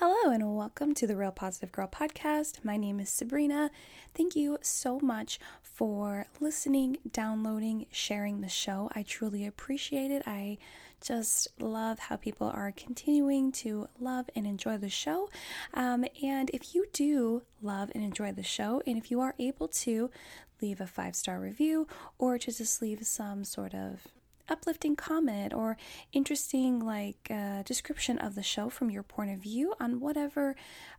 Hello, and welcome to the Real Positive Girl podcast. My name is Sabrina. Thank you so much for listening, downloading, sharing the show. I truly appreciate it. I just love how people are continuing to love and enjoy the show. Um, and if you do love and enjoy the show, and if you are able to leave a five star review or to just leave some sort of uplifting comment or interesting like uh, description of the show from your point of view on whatever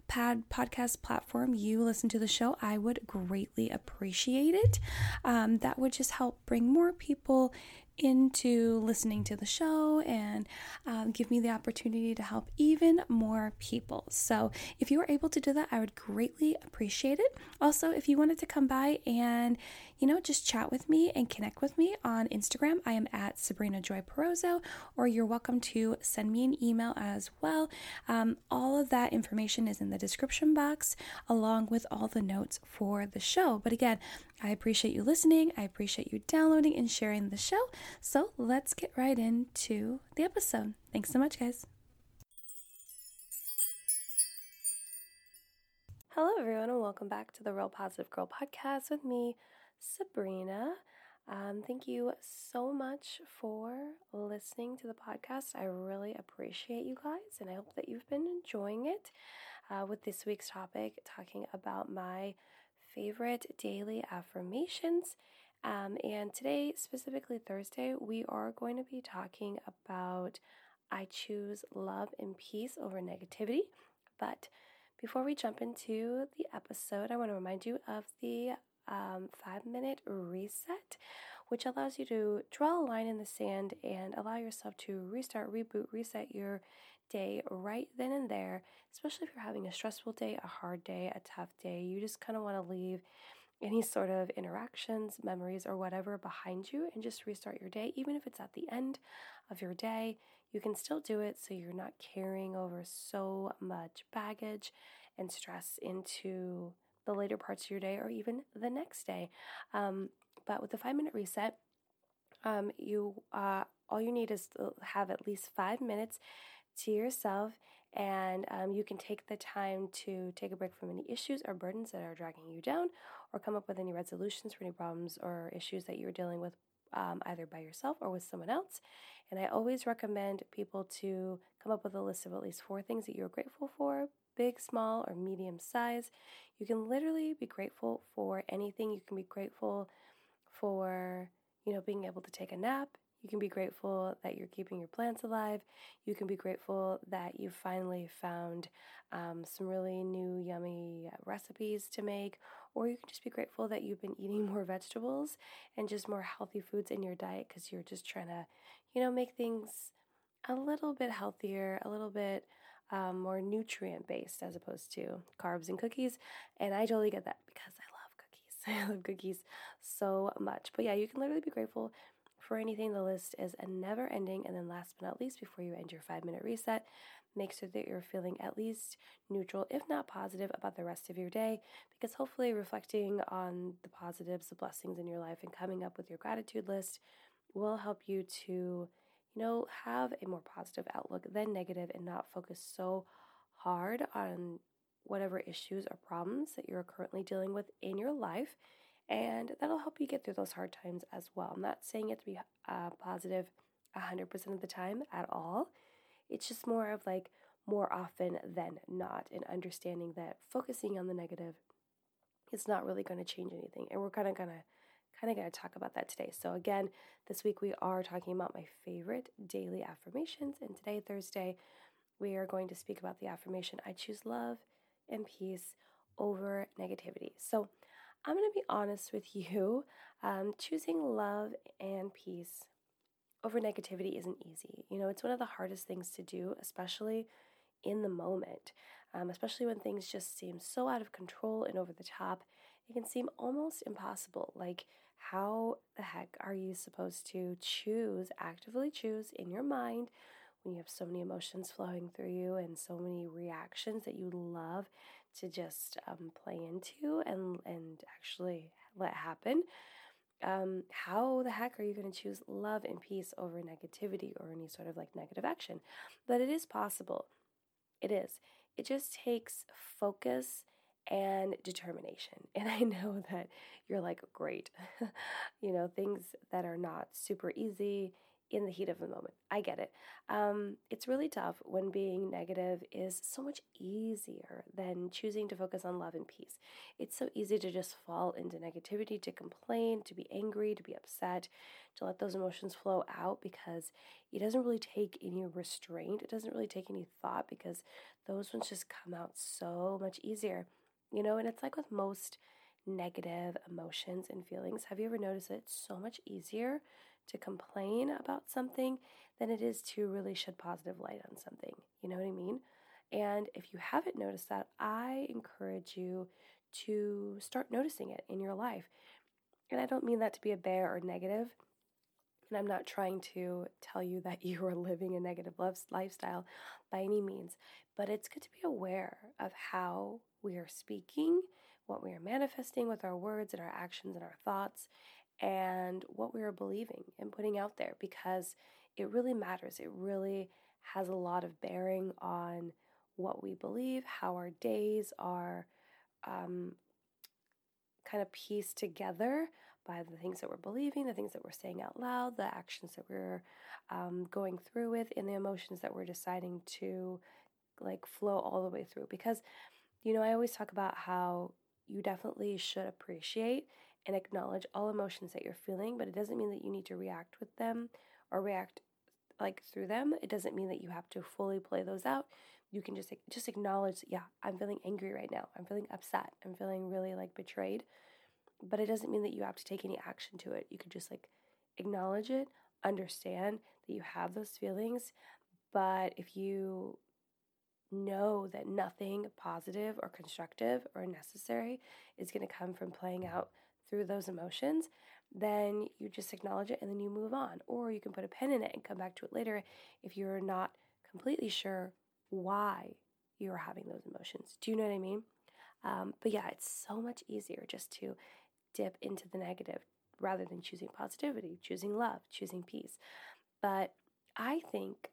pad podcast platform you listen to the show i would greatly appreciate it um, that would just help bring more people into listening to the show and um, give me the opportunity to help even more people. So, if you are able to do that, I would greatly appreciate it. Also, if you wanted to come by and you know, just chat with me and connect with me on Instagram. I am at Sabrina Joy Perozzo, or you're welcome to send me an email as well. Um, all of that information is in the description box, along with all the notes for the show. But again, I appreciate you listening. I appreciate you downloading and sharing the show. So let's get right into the episode. Thanks so much, guys. Hello, everyone, and welcome back to the Real Positive Girl podcast with me, Sabrina. Um, thank you so much for listening to the podcast. I really appreciate you guys, and I hope that you've been enjoying it. Uh, with this week's topic, talking about my favorite daily affirmations. Um, and today, specifically Thursday, we are going to be talking about I choose love and peace over negativity. But before we jump into the episode, I want to remind you of the um, five minute reset, which allows you to draw a line in the sand and allow yourself to restart, reboot, reset your day right then and there, especially if you're having a stressful day, a hard day, a tough day. You just kind of want to leave any sort of interactions, memories, or whatever behind you and just restart your day. Even if it's at the end of your day, you can still do it so you're not carrying over so much baggage and stress into the later parts of your day or even the next day. Um, but with the five minute reset, um, you uh, all you need is to have at least five minutes to yourself, and um, you can take the time to take a break from any issues or burdens that are dragging you down, or come up with any resolutions for any problems or issues that you're dealing with um, either by yourself or with someone else. And I always recommend people to come up with a list of at least four things that you're grateful for big, small, or medium size. You can literally be grateful for anything. You can be grateful for, you know, being able to take a nap. You can be grateful that you're keeping your plants alive. You can be grateful that you finally found um, some really new, yummy recipes to make. Or you can just be grateful that you've been eating more vegetables and just more healthy foods in your diet because you're just trying to, you know, make things a little bit healthier, a little bit um, more nutrient based as opposed to carbs and cookies. And I totally get that because I love cookies. I love cookies so much. But yeah, you can literally be grateful for anything. The list is a never ending. And then, last but not least, before you end your five minute reset, make sure that you're feeling at least neutral, if not positive, about the rest of your day. Because hopefully, reflecting on the positives, the blessings in your life, and coming up with your gratitude list will help you to you know, have a more positive outlook than negative and not focus so hard on whatever issues or problems that you're currently dealing with in your life. And that'll help you get through those hard times as well. I'm not saying it to be uh, positive 100% of the time at all. It's just more of like more often than not, and understanding that focusing on the negative is not really going to change anything. And we're kind of going to kind of going to talk about that today. So, again, this week we are talking about my favorite daily affirmations. And today, Thursday, we are going to speak about the affirmation I choose love and peace over negativity. So, I'm going to be honest with you. Um, choosing love and peace over negativity isn't easy. You know, it's one of the hardest things to do, especially in the moment, um, especially when things just seem so out of control and over the top. It can seem almost impossible. Like, how the heck are you supposed to choose, actively choose in your mind when you have so many emotions flowing through you and so many reactions that you love to just um, play into and, and actually let happen? Um, how the heck are you going to choose love and peace over negativity or any sort of like negative action? But it is possible. It is. It just takes focus and determination. And I know that you're like, great, you know, things that are not super easy in the heat of the moment. I get it. Um, it's really tough when being negative is so much easier than choosing to focus on love and peace. It's so easy to just fall into negativity, to complain, to be angry, to be upset, to let those emotions flow out because it doesn't really take any restraint. It doesn't really take any thought because those ones just come out so much easier. You know, and it's like with most negative emotions and feelings. Have you ever noticed that it's so much easier to complain about something than it is to really shed positive light on something? You know what I mean? And if you haven't noticed that, I encourage you to start noticing it in your life. And I don't mean that to be a bear or negative. And I'm not trying to tell you that you are living a negative lifestyle by any means, but it's good to be aware of how we are speaking, what we are manifesting with our words and our actions and our thoughts, and what we are believing and putting out there because it really matters. It really has a lot of bearing on what we believe, how our days are um, kind of pieced together by the things that we're believing, the things that we're saying out loud, the actions that we're um, going through with, and the emotions that we're deciding to like flow all the way through. Because, you know, I always talk about how you definitely should appreciate and acknowledge all emotions that you're feeling, but it doesn't mean that you need to react with them or react like through them. It doesn't mean that you have to fully play those out. You can just just acknowledge, yeah, I'm feeling angry right now. I'm feeling upset. I'm feeling really like betrayed. But it doesn't mean that you have to take any action to it. You can just like acknowledge it, understand that you have those feelings, but if you know that nothing positive or constructive or necessary is going to come from playing out through those emotions, then you just acknowledge it and then you move on. Or you can put a pin in it and come back to it later if you're not completely sure why you're having those emotions. Do you know what I mean? Um, but yeah, it's so much easier just to dip into the negative rather than choosing positivity, choosing love, choosing peace. But I think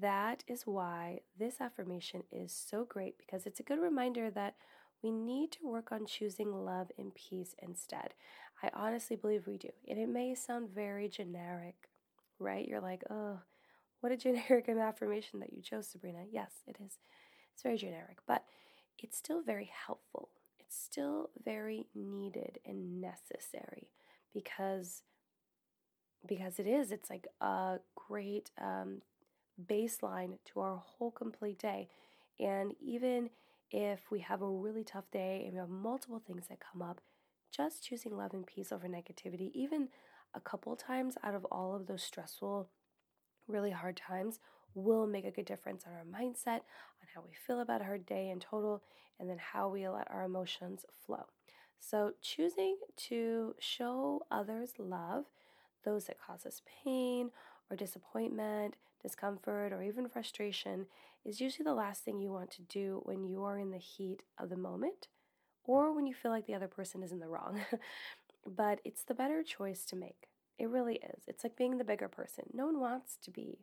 that is why this affirmation is so great because it's a good reminder that we need to work on choosing love and peace instead. I honestly believe we do. And it may sound very generic, right? You're like, oh, what a generic affirmation that you chose, Sabrina. Yes, it is. It's very generic, but it's still very helpful. It's still very needed and necessary because because it is. It's like a great um, baseline to our whole complete day. And even if we have a really tough day and we have multiple things that come up, just choosing love and peace over negativity, even a couple times out of all of those stressful, really hard times, will make a good difference on our mindset, on how we feel about our day in total, and then how we let our emotions flow. So, choosing to show others love, those that cause us pain or disappointment, discomfort, or even frustration is usually the last thing you want to do when you are in the heat of the moment or when you feel like the other person is in the wrong. but it's the better choice to make. It really is. It's like being the bigger person. No one wants to be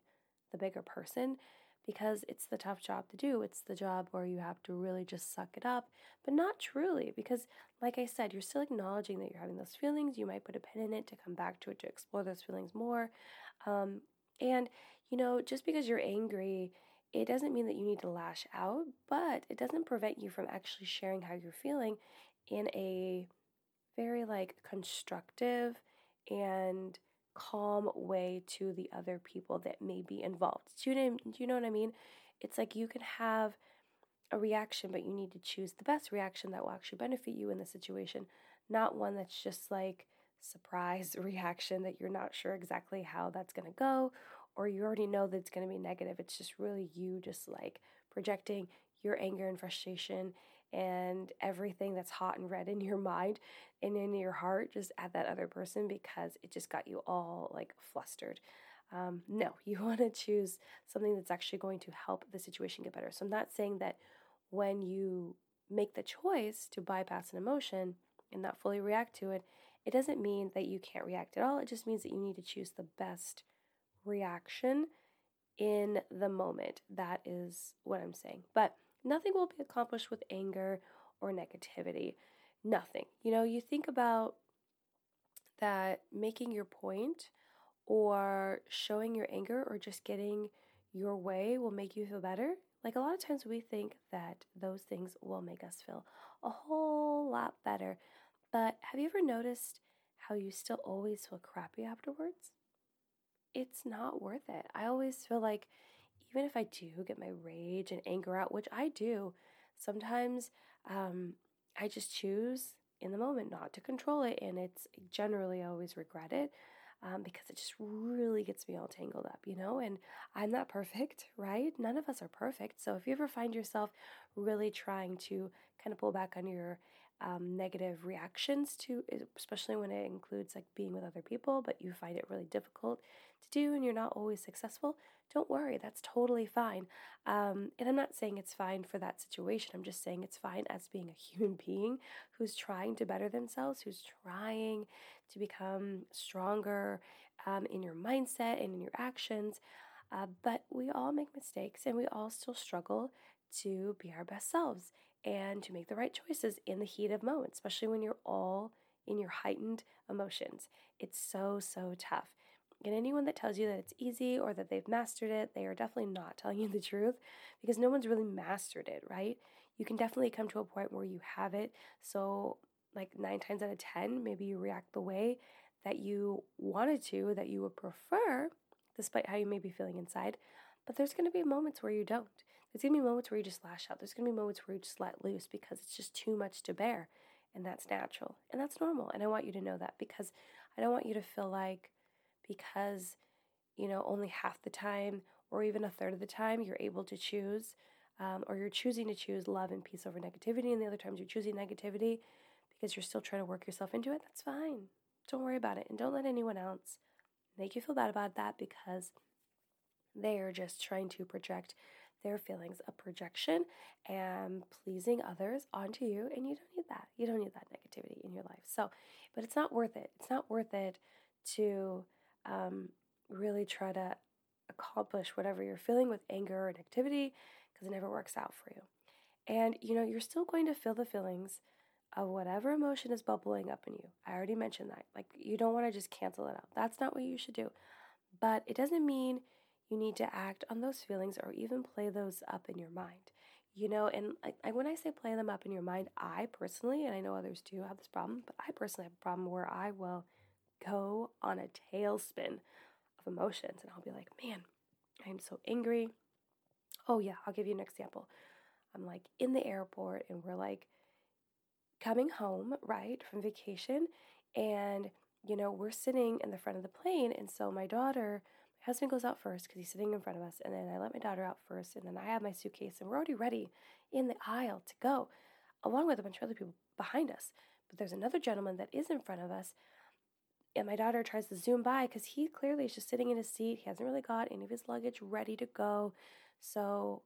the bigger person because it's the tough job to do. It's the job where you have to really just suck it up, but not truly because, like I said, you're still acknowledging that you're having those feelings. You might put a pin in it to come back to it to explore those feelings more. Um, and, you know, just because you're angry, it doesn't mean that you need to lash out, but it doesn't prevent you from actually sharing how you're feeling in a very like constructive and calm way to the other people that may be involved. Do you know, do you know what I mean? It's like you can have a reaction, but you need to choose the best reaction that will actually benefit you in the situation, not one that's just like surprise reaction that you're not sure exactly how that's going to go or you already know that it's going to be negative. It's just really you just like projecting your anger and frustration and everything that's hot and red in your mind and in your heart just at that other person because it just got you all like flustered. Um, no, you want to choose something that's actually going to help the situation get better. So I'm not saying that when you make the choice to bypass an emotion and not fully react to it, it doesn't mean that you can't react at all. It just means that you need to choose the best reaction in the moment. That is what I'm saying. But nothing will be accomplished with anger or negativity. Nothing. You know, you think about that making your point or showing your anger or just getting your way will make you feel better. Like a lot of times we think that those things will make us feel a whole lot better. But have you ever noticed how you still always feel crappy afterwards? It's not worth it. I always feel like even if I do get my rage and anger out, which I do, sometimes um, I just choose in the moment not to control it, and it's generally I always regret it um, because it just really gets me all tangled up, you know? And I'm not perfect, right? None of us are perfect. So if you ever find yourself really trying to kind of pull back on your um, negative reactions to, especially when it includes like being with other people, but you find it really difficult to do and you're not always successful, don't worry, that's totally fine. Um, and I'm not saying it's fine for that situation, I'm just saying it's fine as being a human being who's trying to better themselves, who's trying to become stronger um, in your mindset and in your actions. Uh, but we all make mistakes and we all still struggle to be our best selves and to make the right choices in the heat of moment, especially when you're all in your heightened emotions. It's so, so tough. And anyone that tells you that it's easy or that they've mastered it, they are definitely not telling you the truth because no one's really mastered it, right? You can definitely come to a point where you have it. So, like nine times out of 10, maybe you react the way that you wanted to, that you would prefer, despite how you may be feeling inside. But there's going to be moments where you don't. There's going to be moments where you just lash out. There's going to be moments where you just let loose because it's just too much to bear. And that's natural and that's normal. And I want you to know that because I don't want you to feel like because, you know, only half the time or even a third of the time you're able to choose um, or you're choosing to choose love and peace over negativity, and the other times you're choosing negativity because you're still trying to work yourself into it, that's fine. Don't worry about it. And don't let anyone else make you feel bad about that because they are just trying to project their feelings of projection and pleasing others onto you. And you don't need that. You don't need that negativity in your life. So, but it's not worth it. It's not worth it to um, really try to accomplish whatever you're feeling with anger or negativity because it never works out for you. And you know, you're still going to feel the feelings of whatever emotion is bubbling up in you. I already mentioned that. Like, you don't want to just cancel it out. That's not what you should do. But it doesn't mean you need to act on those feelings or even play those up in your mind. You know, and like when I say play them up in your mind, I personally, and I know others do have this problem, but I personally have a problem where I will go on a tailspin of emotions and I'll be like, man, I'm so angry. Oh, yeah, I'll give you an example. I'm like in the airport and we're like coming home, right, from vacation. And, you know, we're sitting in the front of the plane. And so my daughter, husband goes out first because he's sitting in front of us. And then I let my daughter out first. And then I have my suitcase and we're already ready in the aisle to go, along with a bunch of other people behind us. But there's another gentleman that is in front of us and my daughter tries to zoom by because he clearly is just sitting in his seat. He hasn't really got any of his luggage ready to go. So,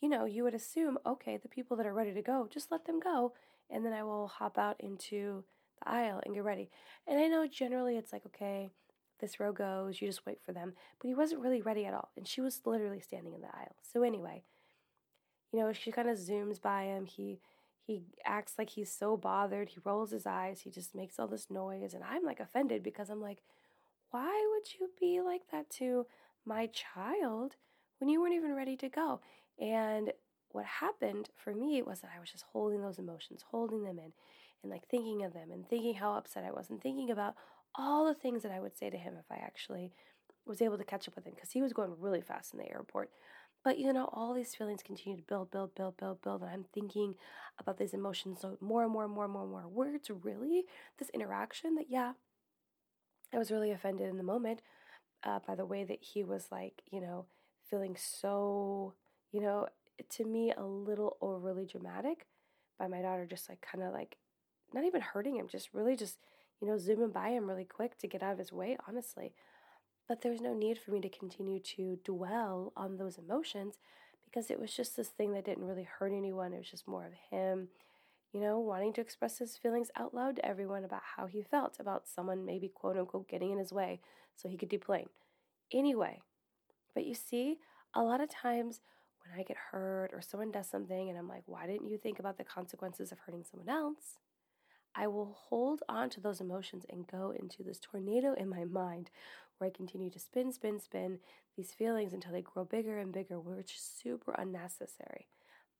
you know, you would assume, okay, the people that are ready to go, just let them go. And then I will hop out into the aisle and get ready. And I know generally it's like, okay, this row goes, you just wait for them. But he wasn't really ready at all. And she was literally standing in the aisle. So, anyway, you know, she kind of zooms by him. He he acts like he's so bothered. He rolls his eyes. He just makes all this noise. And I'm like offended because I'm like, why would you be like that to my child when you weren't even ready to go? And what happened for me was that I was just holding those emotions, holding them in, and like thinking of them and thinking how upset I was and thinking about all the things that I would say to him if I actually was able to catch up with him because he was going really fast in the airport. But you know, all these feelings continue to build, build, build, build, build. And I'm thinking about these emotions so more and more and more and more and more. Words really this interaction that, yeah, I was really offended in the moment uh, by the way that he was like, you know, feeling so, you know, to me, a little overly dramatic by my daughter, just like kind of like not even hurting him, just really just, you know, zooming by him really quick to get out of his way, honestly. But there's no need for me to continue to dwell on those emotions because it was just this thing that didn't really hurt anyone. It was just more of him, you know, wanting to express his feelings out loud to everyone about how he felt about someone maybe quote unquote getting in his way so he could deplane. Anyway, But you see, a lot of times when I get hurt or someone does something and I'm like, why didn't you think about the consequences of hurting someone else? I will hold on to those emotions and go into this tornado in my mind where I continue to spin, spin, spin these feelings until they grow bigger and bigger, which is super unnecessary.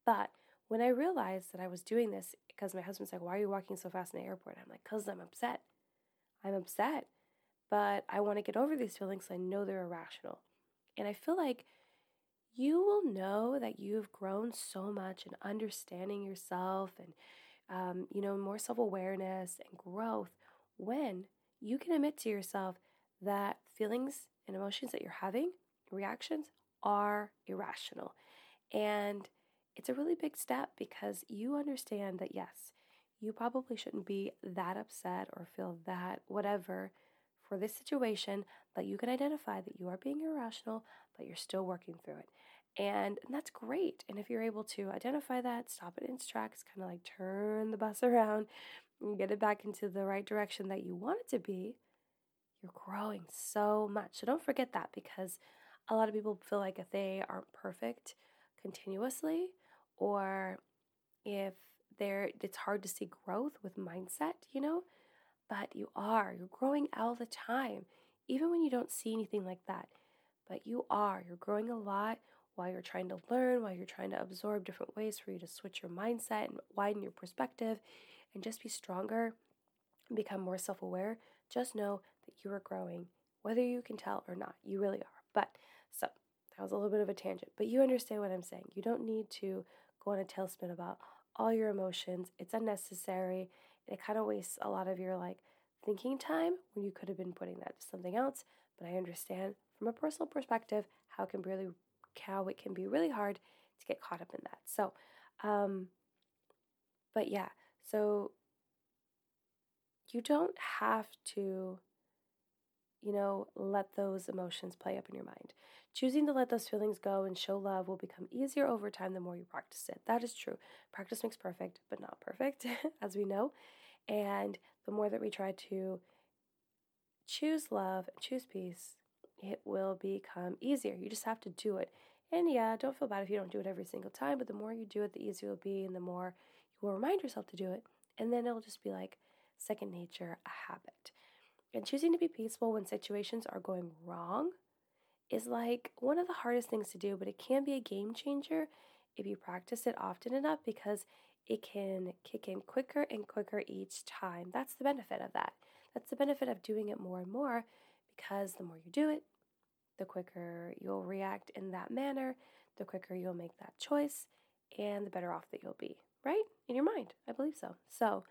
But when I realized that I was doing this, because my husband's like, Why are you walking so fast in the airport? I'm like, Because I'm upset. I'm upset, but I want to get over these feelings. So I know they're irrational. And I feel like you will know that you've grown so much in understanding yourself and, um, you know, more self awareness and growth when you can admit to yourself that feelings and emotions that you're having, reactions, are irrational. And it's a really big step because you understand that, yes, you probably shouldn't be that upset or feel that whatever for this situation, but you can identify that you are being irrational, but you're still working through it. And that's great. And if you're able to identify that, stop it in its tracks, kind of like turn the bus around and get it back into the right direction that you want it to be, you're growing so much. So don't forget that because a lot of people feel like if they aren't perfect continuously or if they're it's hard to see growth with mindset, you know, but you are. You're growing all the time even when you don't see anything like that. But you are. You're growing a lot while you're trying to learn, while you're trying to absorb different ways for you to switch your mindset and widen your perspective and just be stronger and become more self aware, just know that you are growing, whether you can tell or not. You really are. But so that was a little bit of a tangent, but you understand what I'm saying. You don't need to go on a tailspin about all your emotions. It's unnecessary. It kind of wastes a lot of your like thinking time when you could have been putting that to something else. But I understand from a personal perspective how it can really how it can be really hard to get caught up in that. So, um, but yeah, so you don't have to, you know, let those emotions play up in your mind. Choosing to let those feelings go and show love will become easier over time the more you practice it. That is true. Practice makes perfect, but not perfect, as we know. And the more that we try to choose love choose peace, it will become easier. You just have to do it. And yeah, don't feel bad if you don't do it every single time, but the more you do it, the easier it'll be, and the more you will remind yourself to do it. And then it'll just be like second nature, a habit. And choosing to be peaceful when situations are going wrong is like one of the hardest things to do, but it can be a game changer if you practice it often enough because it can kick in quicker and quicker each time. That's the benefit of that. That's the benefit of doing it more and more because the more you do it, the quicker you'll react in that manner, the quicker you'll make that choice, and the better off that you'll be, right? In your mind. I believe so. So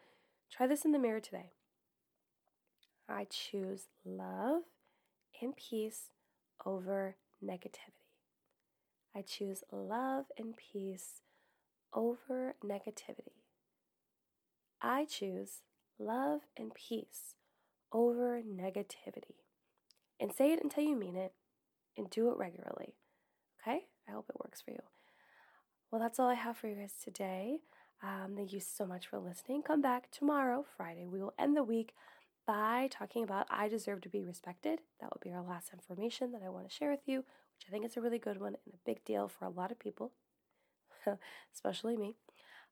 try this in the mirror today. I choose love and peace over negativity. I choose love and peace over negativity. I choose love and peace over negativity. And say it until you mean it and do it regularly. Okay? I hope it works for you. Well, that's all I have for you guys today. Um, thank you so much for listening. Come back tomorrow, Friday. We will end the week by talking about I deserve to be respected. That will be our last information that I want to share with you, which I think is a really good one and a big deal for a lot of people, especially me.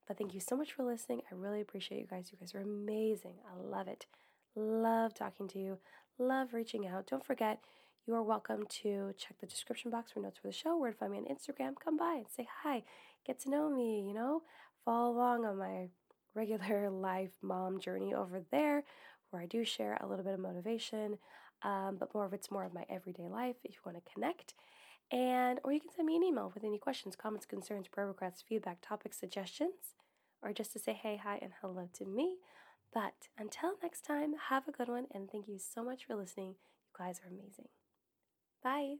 But thank you so much for listening. I really appreciate you guys. You guys are amazing. I love it. Love talking to you. Love reaching out. Don't forget, you are welcome to check the description box for notes for the show, where to find me on Instagram. Come by and say hi, get to know me, you know, follow along on my regular life mom journey over there, where I do share a little bit of motivation, um, but more of it's more of my everyday life if you want to connect. And or you can send me an email with any questions, comments, concerns, prayer requests, feedback, topic suggestions, or just to say hey, hi, and hello to me. But until next time, have a good one, and thank you so much for listening. You guys are amazing. Bye.